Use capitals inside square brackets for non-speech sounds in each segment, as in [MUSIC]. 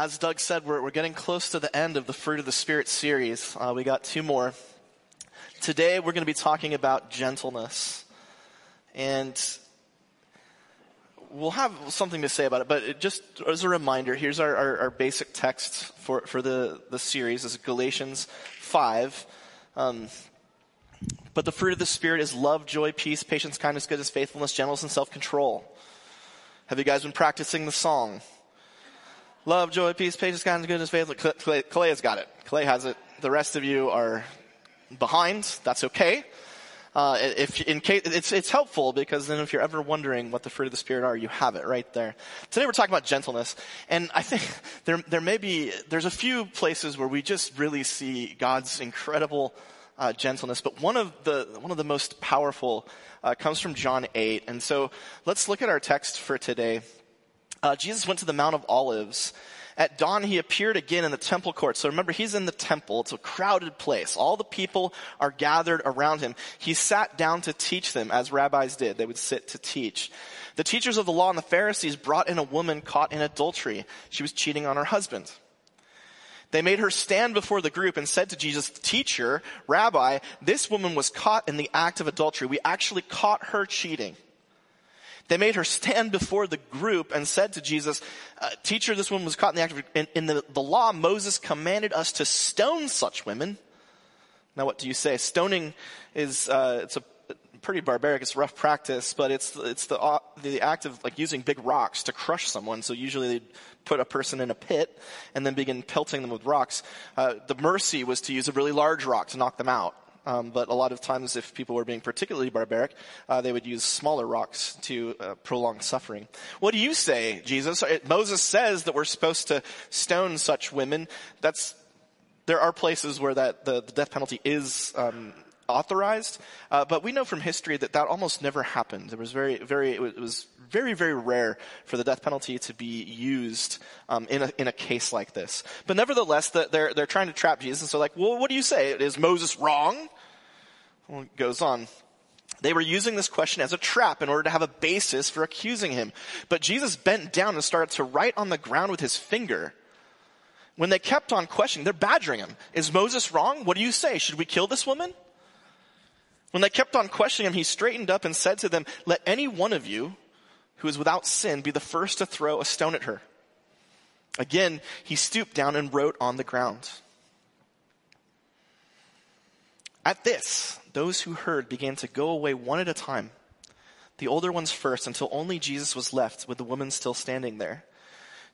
As Doug said, we're, we're getting close to the end of the Fruit of the Spirit series. Uh, we got two more. Today we're going to be talking about gentleness. And we'll have something to say about it, but just as a reminder, here's our, our, our basic text for, for the, the series. Is Galatians 5. Um, but the fruit of the Spirit is love, joy, peace, patience, kindness, goodness, faithfulness, gentleness, and self-control. Have you guys been practicing the song? Love, joy, peace, patience, kindness, goodness, faithfulness. Clay, Clay has got it. Clay has it. The rest of you are behind. That's okay. Uh, if in case it's it's helpful because then if you're ever wondering what the fruit of the spirit are, you have it right there. Today we're talking about gentleness, and I think [LAUGHS] there there may be there's a few places where we just really see God's incredible uh, gentleness, but one of the one of the most powerful uh, comes from John eight, and so let's look at our text for today uh, Jesus went to the Mount of Olives. At dawn, he appeared again in the temple court. So remember, he's in the temple. It's a crowded place. All the people are gathered around him. He sat down to teach them, as rabbis did. They would sit to teach. The teachers of the law and the Pharisees brought in a woman caught in adultery. She was cheating on her husband. They made her stand before the group and said to Jesus, teacher, rabbi, this woman was caught in the act of adultery. We actually caught her cheating. They made her stand before the group and said to Jesus, uh, teacher, this woman was caught in the act of, in, in the, the law, Moses commanded us to stone such women. Now what do you say? Stoning is, uh, it's a pretty barbaric. It's rough practice, but it's, it's the, uh, the act of like using big rocks to crush someone. So usually they'd put a person in a pit and then begin pelting them with rocks. Uh, the mercy was to use a really large rock to knock them out. Um, but a lot of times, if people were being particularly barbaric, uh, they would use smaller rocks to uh, prolong suffering. What do you say, Jesus? Moses says that we're supposed to stone such women. That's there are places where that the, the death penalty is um, authorized, uh, but we know from history that that almost never happened. It was very, very, it was very, very rare for the death penalty to be used um, in a in a case like this. But nevertheless, the, they're they're trying to trap Jesus. So like, well, what do you say? Is Moses wrong? Well, it goes on. They were using this question as a trap in order to have a basis for accusing him. But Jesus bent down and started to write on the ground with his finger. When they kept on questioning, they're badgering him. Is Moses wrong? What do you say? Should we kill this woman? When they kept on questioning him, he straightened up and said to them, let any one of you who is without sin be the first to throw a stone at her. Again, he stooped down and wrote on the ground. At this, those who heard began to go away one at a time, the older ones first, until only Jesus was left with the woman still standing there.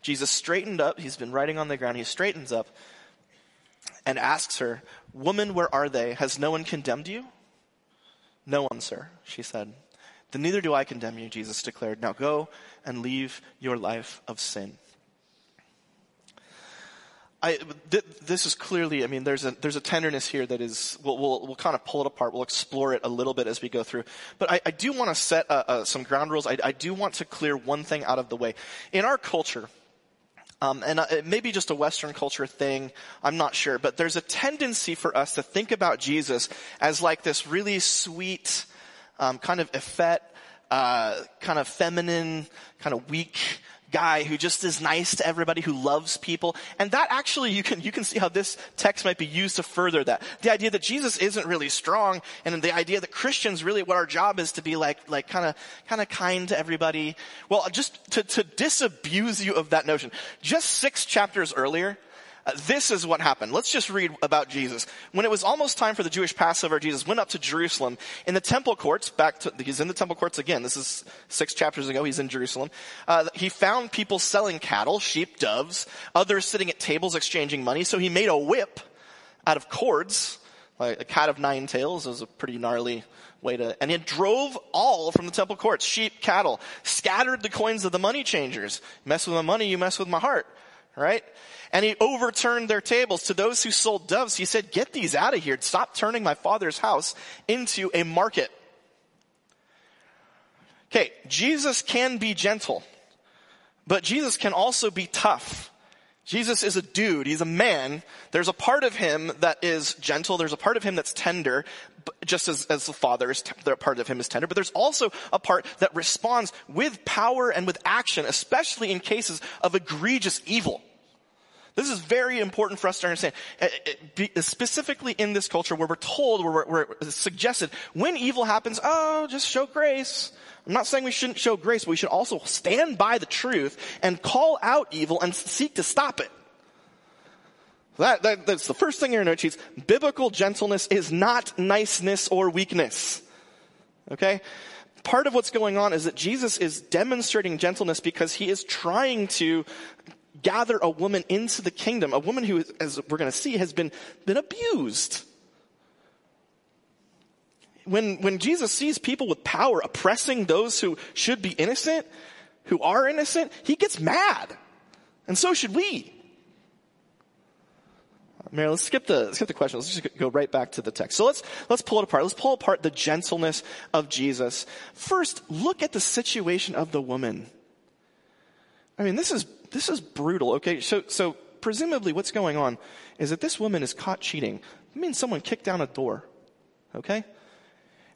Jesus straightened up, he's been writing on the ground, he straightens up and asks her, Woman, where are they? Has no one condemned you? No one, sir, she said. Then neither do I condemn you, Jesus declared. Now go and leave your life of sin. I, th- this is clearly, I mean, there's a, there's a tenderness here that is, we'll, we'll, we'll kind of pull it apart. We'll explore it a little bit as we go through. But I, I do want to set uh, uh, some ground rules. I, I do want to clear one thing out of the way. In our culture, um, and uh, it may be just a Western culture thing. I'm not sure, but there's a tendency for us to think about Jesus as like this really sweet, um, kind of effete, uh, kind of feminine, kind of weak, guy who just is nice to everybody, who loves people. And that actually, you can, you can see how this text might be used to further that. The idea that Jesus isn't really strong, and the idea that Christians really, what our job is to be like, like kind of, kind of kind to everybody. Well, just to, to disabuse you of that notion. Just six chapters earlier, uh, this is what happened. Let's just read about Jesus. When it was almost time for the Jewish Passover, Jesus went up to Jerusalem in the temple courts. Back to he's in the temple courts again. This is six chapters ago. He's in Jerusalem. Uh, he found people selling cattle, sheep, doves, others sitting at tables exchanging money. So he made a whip out of cords, like a cat of nine tails. It was a pretty gnarly way to, and he drove all from the temple courts, sheep, cattle, scattered the coins of the money changers. Mess with my money, you mess with my heart. Right? And he overturned their tables. To those who sold doves, he said, get these out of here. Stop turning my father's house into a market. Okay, Jesus can be gentle, but Jesus can also be tough. Jesus is a dude. He's a man. There's a part of him that is gentle. There's a part of him that's tender, just as, as the Father is, t- part of him is tender. But there's also a part that responds with power and with action, especially in cases of egregious evil. This is very important for us to understand, uh, uh, specifically in this culture where we're told, where we're, suggested, when evil happens, oh, just show grace. I'm not saying we shouldn't show grace, but we should also stand by the truth and call out evil and seek to stop it. That, that, that's the first thing in your note sheets. Biblical gentleness is not niceness or weakness. Okay? Part of what's going on is that Jesus is demonstrating gentleness because he is trying to gather a woman into the kingdom, a woman who, as we're going to see, has been, been abused. When, when Jesus sees people with power oppressing those who should be innocent, who are innocent, he gets mad. And so should we. Mary, let's skip the, skip the question. Let's just go right back to the text. So let's, let's pull it apart. Let's pull apart the gentleness of Jesus. First, look at the situation of the woman. I mean, this is, this is brutal. Okay. So, so presumably what's going on is that this woman is caught cheating. It means someone kicked down a door. Okay.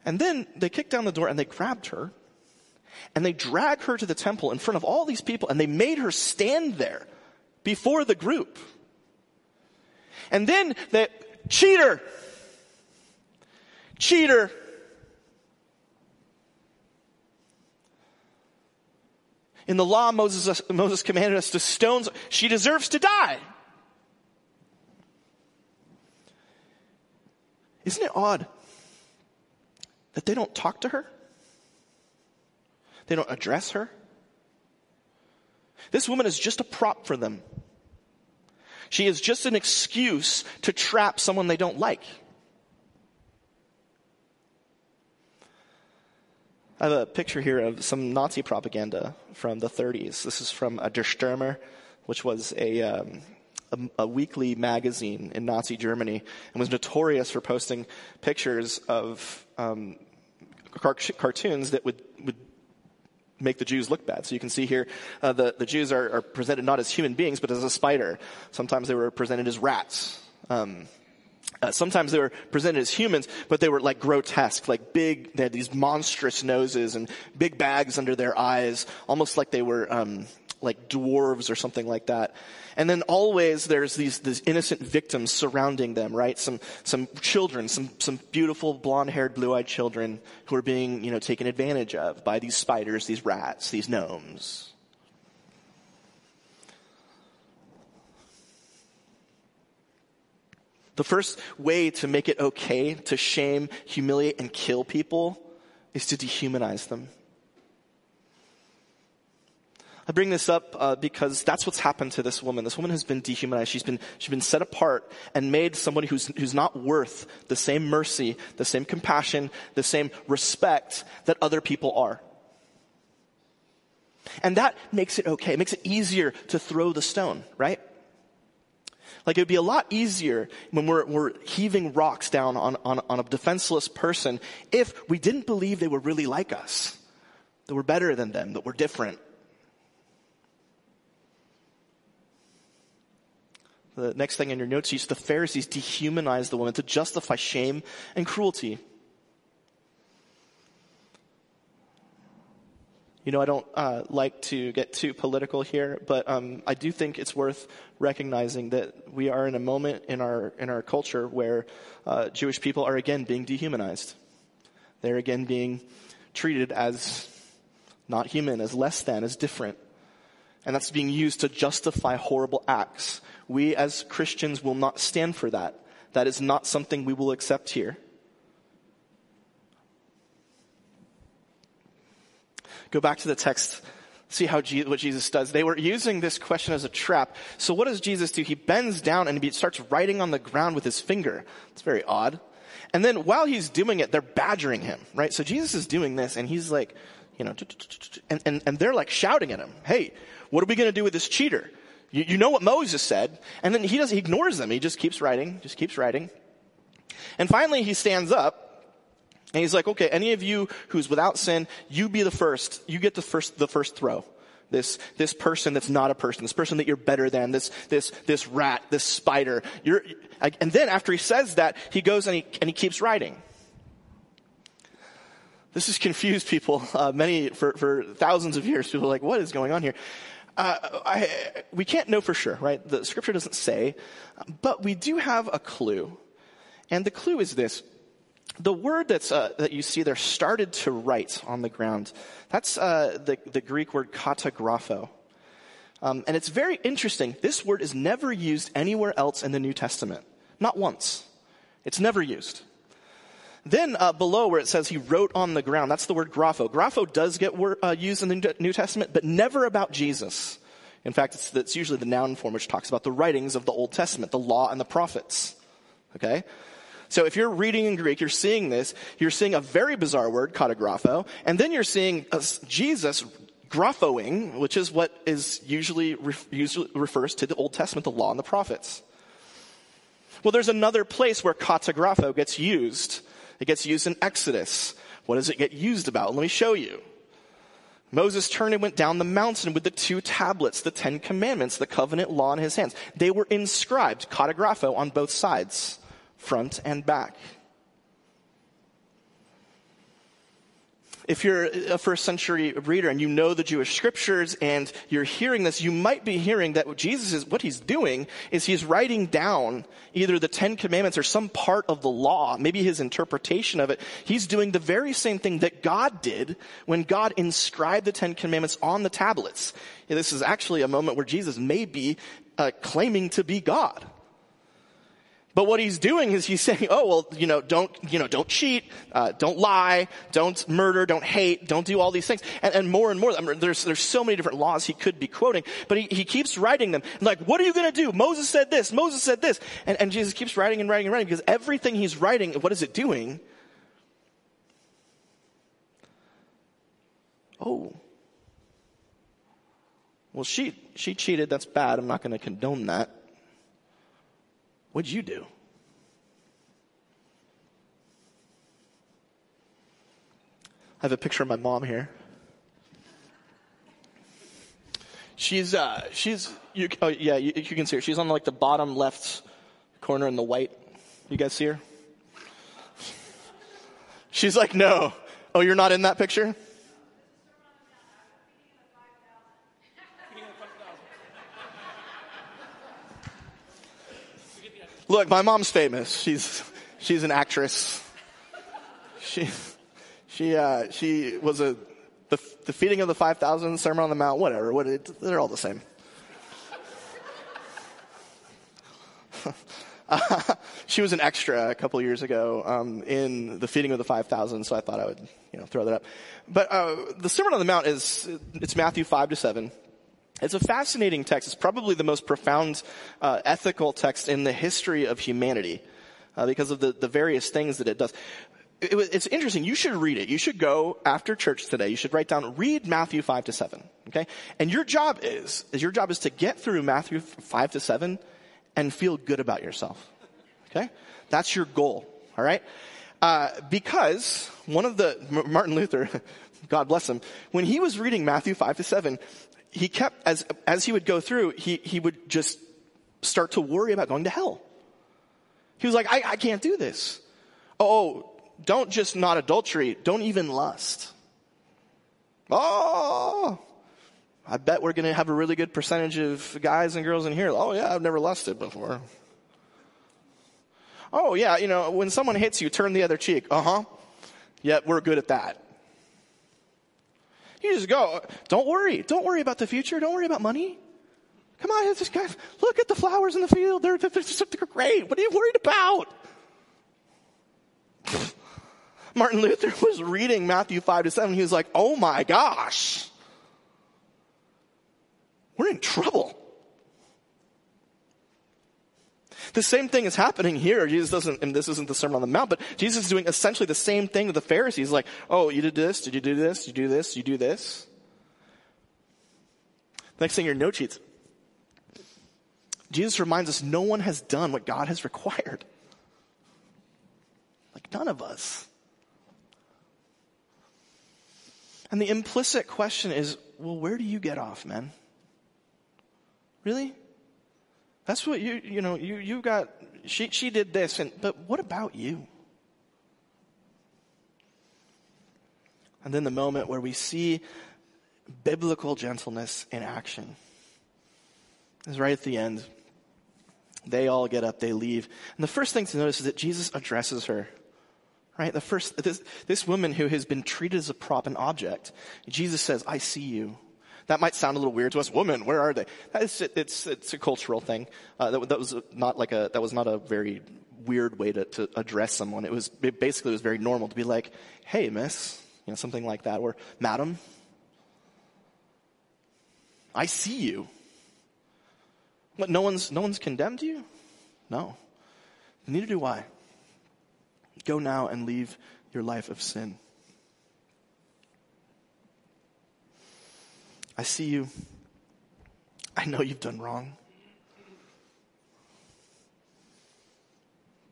And then they kicked down the door and they grabbed her and they drag her to the temple in front of all these people and they made her stand there before the group. And then the cheater, cheater. In the law, Moses, Moses commanded us to stone. She deserves to die. Isn't it odd that they don't talk to her? They don't address her? This woman is just a prop for them. She is just an excuse to trap someone they don't like. I have a picture here of some Nazi propaganda from the 30s. This is from a Der Stürmer, which was a, um, a, a, weekly magazine in Nazi Germany and was notorious for posting pictures of um, car- cartoons that would, would make the Jews look bad. So you can see here, uh, the, the Jews are, are, presented not as human beings, but as a spider. Sometimes they were presented as rats. Um, uh, sometimes they were presented as humans, but they were like grotesque, like big, they had these monstrous noses and big bags under their eyes, almost like they were, um, like dwarves or something like that. And then always there's these, these innocent victims surrounding them, right? Some, some children, some, some beautiful blonde-haired, blue-eyed children who are being, you know, taken advantage of by these spiders, these rats, these gnomes. The first way to make it okay to shame, humiliate, and kill people is to dehumanize them. I bring this up uh, because that's what's happened to this woman. This woman has been dehumanized. She's been she's been set apart and made somebody who's who's not worth the same mercy, the same compassion, the same respect that other people are. And that makes it okay. It makes it easier to throw the stone, right? Like it would be a lot easier when we're, we're heaving rocks down on, on, on a defenseless person if we didn't believe they were really like us, that we're better than them, that we're different. The next thing in your notes is the Pharisees dehumanize the woman to justify shame and cruelty. You know, I don't uh, like to get too political here, but um, I do think it's worth recognizing that we are in a moment in our in our culture where uh, Jewish people are again being dehumanized. They're again being treated as not human, as less than, as different, and that's being used to justify horrible acts we as Christians will not stand for that. That is not something we will accept here. Go back to the text. See how what Jesus does. They were using this question as a trap. So what does Jesus do? He bends down and he starts writing on the ground with his finger. It's very odd. And then while he's doing it, they're badgering him, right? So Jesus is doing this and he's like, you know, and, and, and they're like shouting at him, hey, what are we going to do with this cheater? You, you know what Moses said. And then he does, he ignores them. He just keeps writing, just keeps writing. And finally he stands up and he's like, okay, any of you who's without sin, you be the first. You get the first, the first throw. This, this person that's not a person, this person that you're better than, this, this, this rat, this spider. You're, and then after he says that, he goes and he, and he keeps writing. This has confused people, uh, many, for, for thousands of years. People are like, what is going on here? Uh, I, we can't know for sure, right? The scripture doesn't say, but we do have a clue. And the clue is this. The word that's, uh, that you see there started to write on the ground. That's uh, the, the Greek word katagrapho. Um, and it's very interesting. This word is never used anywhere else in the New Testament. Not once. It's never used. Then uh, below where it says he wrote on the ground, that's the word grapho. Grapho does get word, uh, used in the New Testament, but never about Jesus. In fact, it's, it's usually the noun form which talks about the writings of the Old Testament, the law and the prophets. Okay? So if you're reading in Greek, you're seeing this, you're seeing a very bizarre word, katagrapho, and then you're seeing Jesus graphoing, which is what is usually, usually refers to the Old Testament, the law and the prophets. Well, there's another place where katagrapho gets used. It gets used in Exodus. What does it get used about? Let me show you. Moses turned and went down the mountain with the two tablets, the Ten Commandments, the covenant law in his hands. They were inscribed, katagrapho, on both sides, front and back. If you're a first century reader and you know the Jewish scriptures and you're hearing this, you might be hearing that what Jesus is, what he's doing is he's writing down either the Ten Commandments or some part of the law, maybe his interpretation of it. He's doing the very same thing that God did when God inscribed the Ten Commandments on the tablets. And this is actually a moment where Jesus may be uh, claiming to be God. But what he's doing is he's [LAUGHS] saying, oh, well, you know, don't, you know, don't cheat, uh, don't lie, don't murder, don't hate, don't do all these things. And, and more and more, I mean, there's, there's so many different laws he could be quoting, but he, he keeps writing them. Like, what are you gonna do? Moses said this, Moses said this. And, and Jesus keeps writing and writing and writing because everything he's writing, what is it doing? Oh. Well, she, she cheated, that's bad, I'm not gonna condone that. What'd you do? I have a picture of my mom here. She's, uh, she's, you, oh yeah, you, you can see her. She's on like the bottom left corner in the white. You guys see her? She's like, no. Oh, you're not in that picture? Look, my mom's famous. She's, she's an actress. She, she, uh, she was a, the, the feeding of the 5,000, Sermon on the Mount, whatever. What, it, they're all the same. uh, [LAUGHS] she was an extra a couple years ago um, in the feeding of the 5,000, so I thought I would, you know, throw that up. But uh, the Sermon on the Mount is, it's Matthew 5 to 7. It's a fascinating text. It's probably the most profound uh, ethical text in the history of humanity uh, because of the, the various things that it does. It, it, it's interesting. You should read it. You should go after church today. You should write down, read Matthew 5 to 7. Okay? And your job is, is your job is to get through Matthew 5 to 7 and feel good about yourself. Okay? That's your goal. All right? Uh, because one of the, Martin Luther, [LAUGHS] God bless him, when he was reading Matthew 5 to 7, he kept, as, as he would go through, he, he would just start to worry about going to hell. He was like, I, I can't do this. Oh, don't just not adultery, don't even lust. Oh, I bet we're going to have a really good percentage of guys and girls in here. Oh yeah, I've never lusted before. Oh yeah, you know, when someone hits you, turn the other cheek. Uh huh. Yeah, we're good at that. You just go. Don't worry. Don't worry about the future. Don't worry about money. Come on, this guy. Look at the flowers in the field. They're, they're, they're great. What are you worried about? [LAUGHS] Martin Luther was reading Matthew 5 to 7. He was like, oh my gosh. We're in trouble. The same thing is happening here. Jesus doesn't, and this isn't the Sermon on the Mount, but Jesus is doing essentially the same thing to the Pharisees. Like, oh, you did this, did you do this, you do this, you do this. next thing, your note sheets. Jesus reminds us no one has done what God has required. Like none of us. And the implicit question is, well, where do you get off, man? Really? That's what you, you know, you, you got, she, she did this, and, but what about you? And then the moment where we see biblical gentleness in action. is right at the end. They all get up, they leave. And the first thing to notice is that Jesus addresses her. Right? The first, this, this woman who has been treated as a prop, an object, Jesus says, I see you. That might sound a little weird to us. Women, where are they? It's, it's, it's a cultural thing. Uh, that, that, was not like a, that was not a very weird way to, to address someone. It was, it basically it was very normal to be like, hey, miss, you know, something like that, or madam, I see you. But no one's, no one's condemned you? No. Neither do I. Go now and leave your life of sin. I see you. I know you've done wrong.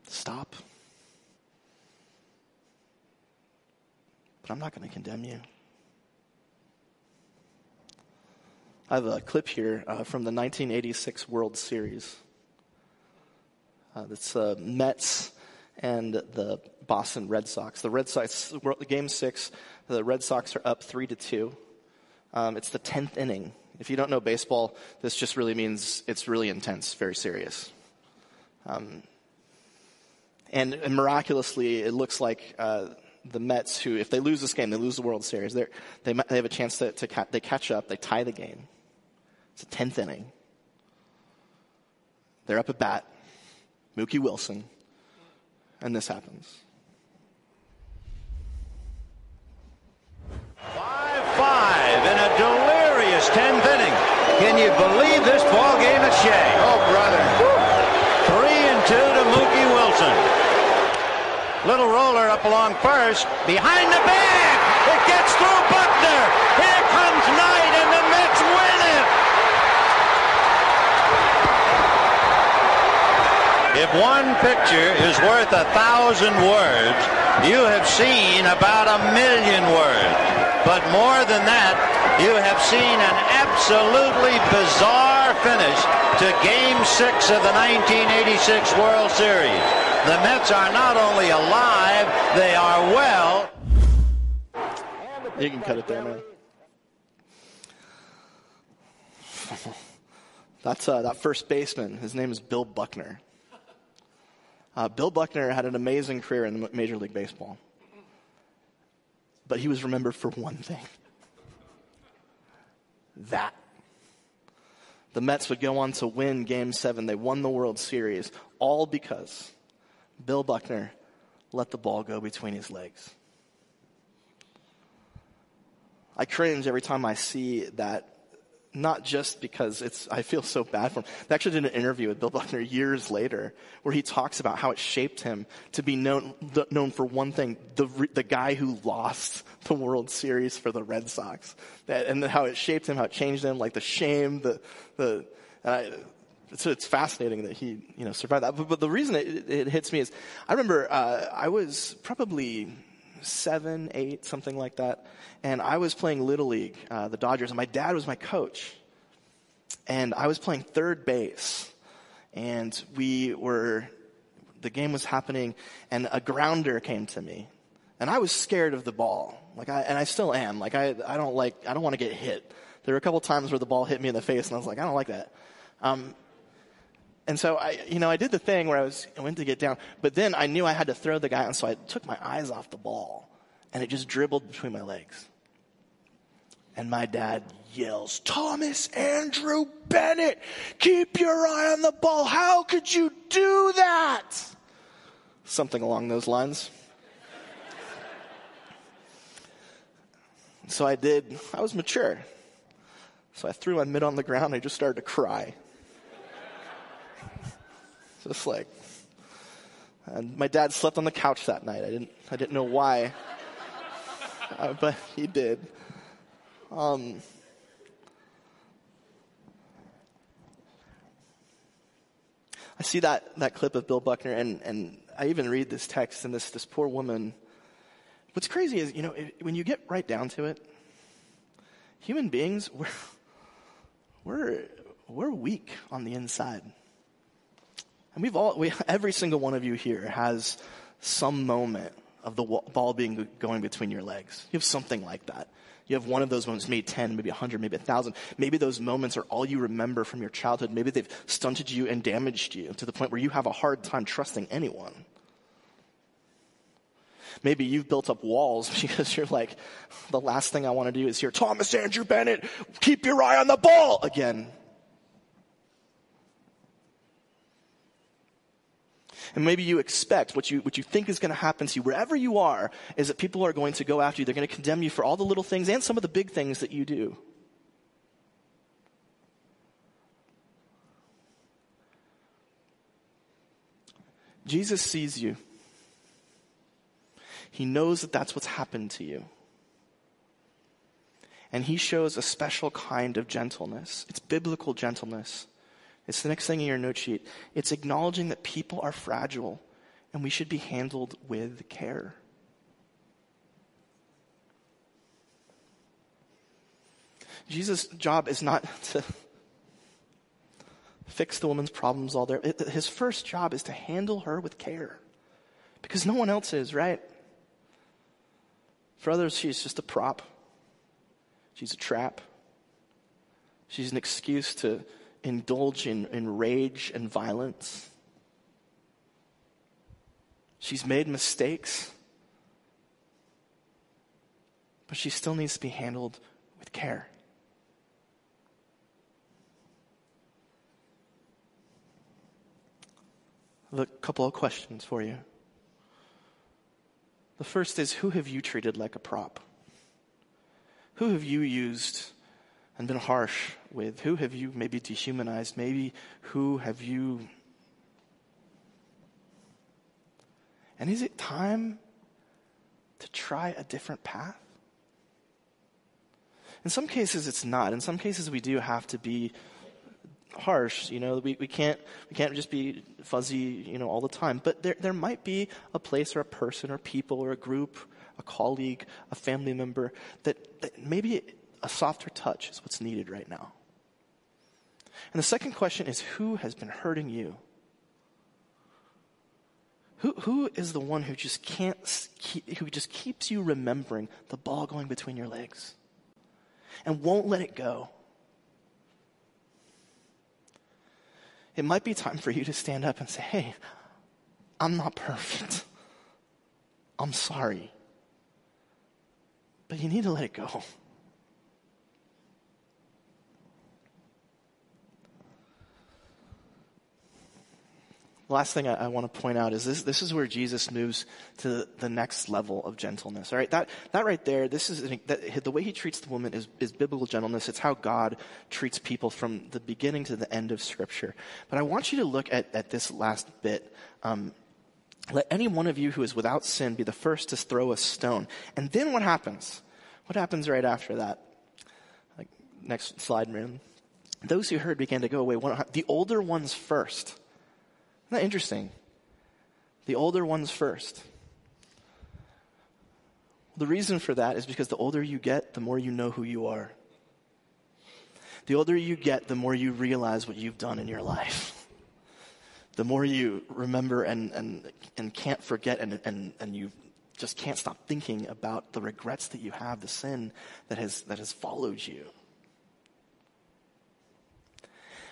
Stop. But I'm not going to condemn you. I have a clip here uh, from the 1986 World Series. Uh, it's uh, Mets and the Boston Red Sox. The Red Sox, game six, the Red Sox are up three to two. Um, it's the tenth inning. If you don't know baseball, this just really means it's really intense, very serious. Um, and, and, miraculously, it looks like uh, the Mets, who if they lose this game, they lose the World Series. They they have a chance to, to ca- they catch up, they tie the game. It's the 10th inning. They're up at bat. Mookie Wilson. And this happens. 5 5 in a delirious 10th inning. Can you believe this ball game at Shea? Oh, brother. 3 and 2 to Mookie Wilson. Little roller up along first. Behind the bag. It gets through Buckner. Here comes Knight, and the Mets win it. If one picture is worth a thousand words, you have seen about a million words. But more than that, you have seen an absolutely bizarre finish to Game 6 of the 1986 World Series. The Mets are not only alive, they are well. You can cut it there, man. [LAUGHS] That's uh, that first baseman. His name is Bill Buckner. Uh, Bill Buckner had an amazing career in Major League Baseball, but he was remembered for one thing that. The Mets would go on to win Game 7. They won the World Series, all because Bill Buckner let the ball go between his legs. I cringe every time I see that not just because it's, I feel so bad for him. They actually did an interview with Bill Buckner years later where he talks about how it shaped him to be known, known for one thing, the, the guy who lost the World Series for the Red Sox. That, and how it shaped him, how it changed him, like the shame, the, the, I, so it's fascinating that he, you know, survived that. But, but the reason it, it, hits me is, I remember uh, I was probably seven, eight, something like that. And I was playing Little League, uh, the Dodgers, and my dad was my coach. And I was playing third base. And we were, the game was happening, and a grounder came to me. And I was scared of the ball. Like I, and I still am. Like I, I don't like, I don't want to get hit. There were a couple times where the ball hit me in the face, and I was like, I don't like that. Um, and so I, you know, I did the thing where I was, I went to get down, but then I knew I had to throw the guy, and so I took my eyes off the ball, and it just dribbled between my legs. And my dad yells, Thomas Andrew Bennett, keep your eye on the ball. How could you do that? Something along those lines. [LAUGHS] so I did, I was mature. So I threw my mitt on the ground and I just started to cry. Just like, and my dad slept on the couch that night. I didn't, I didn't know why, [LAUGHS] uh, but he did. Um, I see that, that clip of Bill Buckner, and, and I even read this text, and this, this poor woman. What's crazy is, you know, when you get right down to it, human beings, [LAUGHS] we're, we're, we're weak on the inside. And we've all, we, [LAUGHS] every single one of you here has some moment of the ball being going between your legs. You have something like that. You have one of those moments, maybe 10, maybe 100, maybe 1,000. Maybe those moments are all you remember from your childhood. Maybe they've stunted you and damaged you to the point where you have a hard time trusting anyone. Maybe you've built up walls [LAUGHS] because you're like, the last thing I want to do is hear Thomas Andrew Bennett, keep your eye on the ball again. And maybe you expect what you, what you think is going to happen to you wherever you are is that people are going to go after you. They're going to condemn you for all the little things and some of the big things that you do. Jesus sees you. He knows that that's what's happened to you. And he shows a special kind of gentleness. It's biblical gentleness. It's the next thing in your note sheet. It's acknowledging that people are fragile and we should be handled with care. Jesus' job is not [LAUGHS] to fix the woman's problems all there. His first job is to handle her with care. Because no one else is, right? For others, she's just a prop. She's a trap. She's an excuse to indulge in, in rage and violence. She's made mistakes, but she still needs to be handled with care. a couple of questions for you. The first is Who have you treated like a prop? Who have you used and been harsh with? Who have you maybe dehumanized? Maybe who have you. And is it time to try a different path? In some cases, it's not. In some cases, we do have to be harsh. You know, we, we can't we can't just be fuzzy, you know, all the time. But there there might be a place or a person or people or a group, a colleague, a family member that, that maybe a softer touch is what's needed right now. And the second question is who has been hurting you? Who, who is the one who just can't, who just keeps you remembering the ball going between your legs and won't let it go? It might be time for you to stand up and say, hey, I'm not perfect. I'm sorry. But you need to let it go. Last thing I, I, want to point out is this, this is where Jesus moves to the next level of gentleness. All right, that, that right there, this is, that, the way he treats the woman is, is biblical gentleness. It's how God treats people from the beginning to the end of scripture. But I want you to look at, at this last bit. Um, let any one of you who is without sin be the first to throw a stone. And then what happens? What happens right after that? Like, next slide, man. Those who heard began to go away. The older ones first. Isn't that interesting? The older ones first. The reason for that is because the older you get, the more you know who you are. The older you get, the more you realize what you've done in your life. The more you remember and, and, and can't forget and, and, and you just can't stop thinking about the regrets that you have, the sin that has, that has followed you.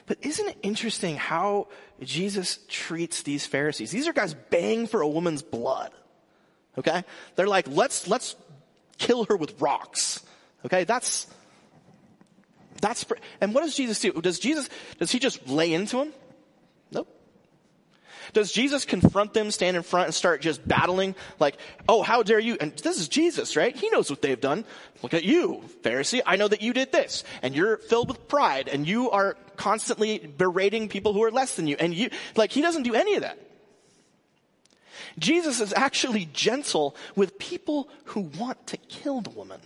But isn't it interesting how Jesus treats these Pharisees? These are guys bang for a woman's blood. Okay? They're like, let's, let's kill her with rocks. Okay? That's, that's, and what does Jesus do? Does Jesus, does he just lay into him? Does Jesus confront them, stand in front, and start just battling? Like, oh, how dare you? And this is Jesus, right? He knows what they've done. Look at you, Pharisee. I know that you did this. And you're filled with pride, and you are constantly berating people who are less than you. And you, like, he doesn't do any of that. Jesus is actually gentle with people who want to kill the woman.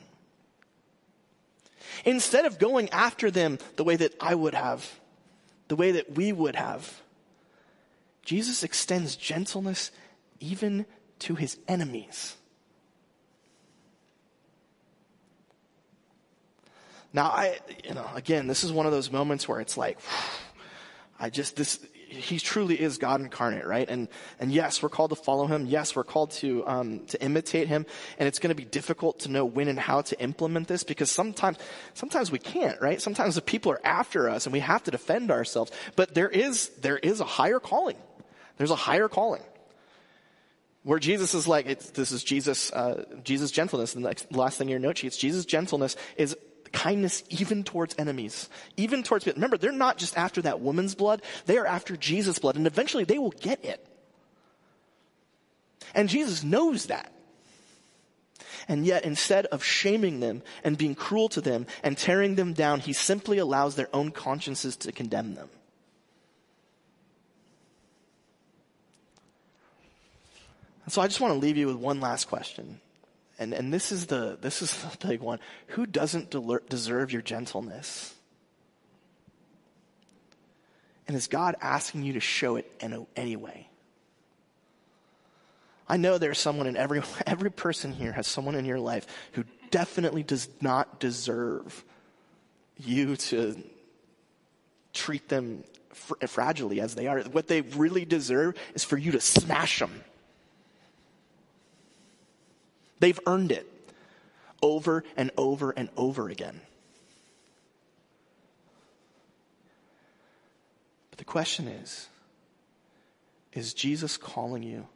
Instead of going after them the way that I would have, the way that we would have, Jesus extends gentleness even to his enemies. Now, I, you know, again, this is one of those moments where it's like, [SIGHS] I just, this, he truly is God incarnate, right? And, and yes, we're called to follow him. Yes, we're called to, um, to imitate him. And it's going to be difficult to know when and how to implement this because sometimes, sometimes we can't, right? Sometimes the people are after us and we have to defend ourselves. But there is, there is a higher calling. There's a higher calling. Where Jesus is like, this is Jesus, uh, Jesus gentleness. And the next, last thing in your note sheets, Jesus gentleness is kindness even towards enemies, even towards, people. remember, they're not just after that woman's blood, they are after Jesus' blood, and eventually they will get it. And Jesus knows that. And yet, instead of shaming them and being cruel to them and tearing them down, he simply allows their own consciences to condemn them. And so I just want to leave you with one last question. And, and this is the, this is the [LAUGHS] big one. Who doesn't deserve your gentleness? And is God asking you to show it in anyway? I know there's someone in every, [LAUGHS] every person here has someone in your life who definitely does not deserve you to treat them fr- fragilely as they are. What they really deserve is for you to smash them They've earned it over and over and over again. But the question is is Jesus calling you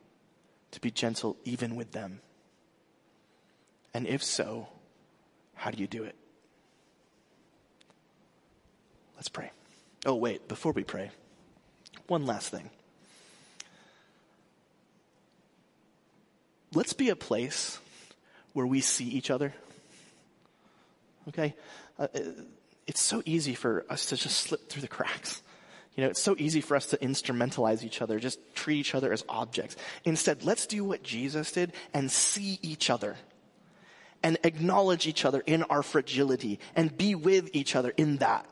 to be gentle even with them? And if so, how do you do it? Let's pray. Oh, wait, before we pray, one last thing. Let's be a place where we see each other. Okay? Uh, it's so easy for us to just slip through the cracks. You know, it's so easy for us to instrumentalize each other, just treat each other as objects. Instead, let's do what Jesus did and see each other and acknowledge each other in our fragility and be with each other in that.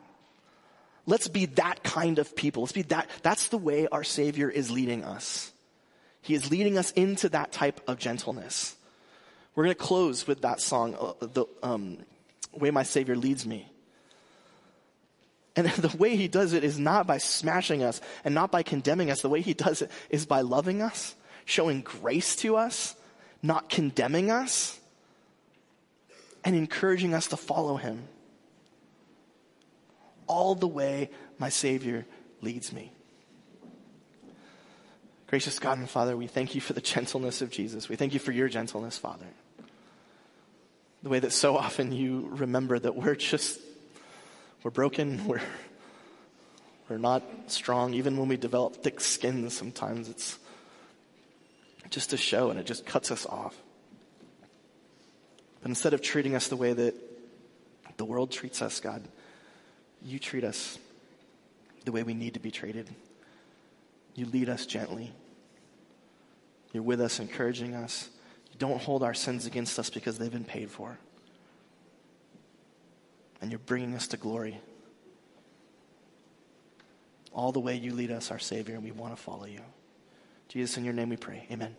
Let's be that kind of people. Let's be that. That's the way our Savior is leading us. He is leading us into that type of gentleness. We're going to close with that song, uh, the um, way my Savior leads me. And [LAUGHS] the way he does it is not by smashing us and not by condemning us. The way he does it is by loving us, showing grace to us, not condemning us, and encouraging us to follow him. All the way my Savior leads me. Gracious God and Father, we thank you for the gentleness of Jesus. We thank you for your gentleness, Father. The way that so often you remember that we're just, we're broken, [LAUGHS] we're, we're not strong. Even when we develop thick skin, sometimes it's just a show and it just cuts us off. But instead of treating us the way that the world treats us, God, you treat us the way we need to be treated. You lead us gently. You're with us, encouraging us. You don't hold our sins against us because they've been paid for. And you're bringing us to glory. All the way you lead us, our Savior, and we want to follow you. Jesus, in your name we pray. Amen.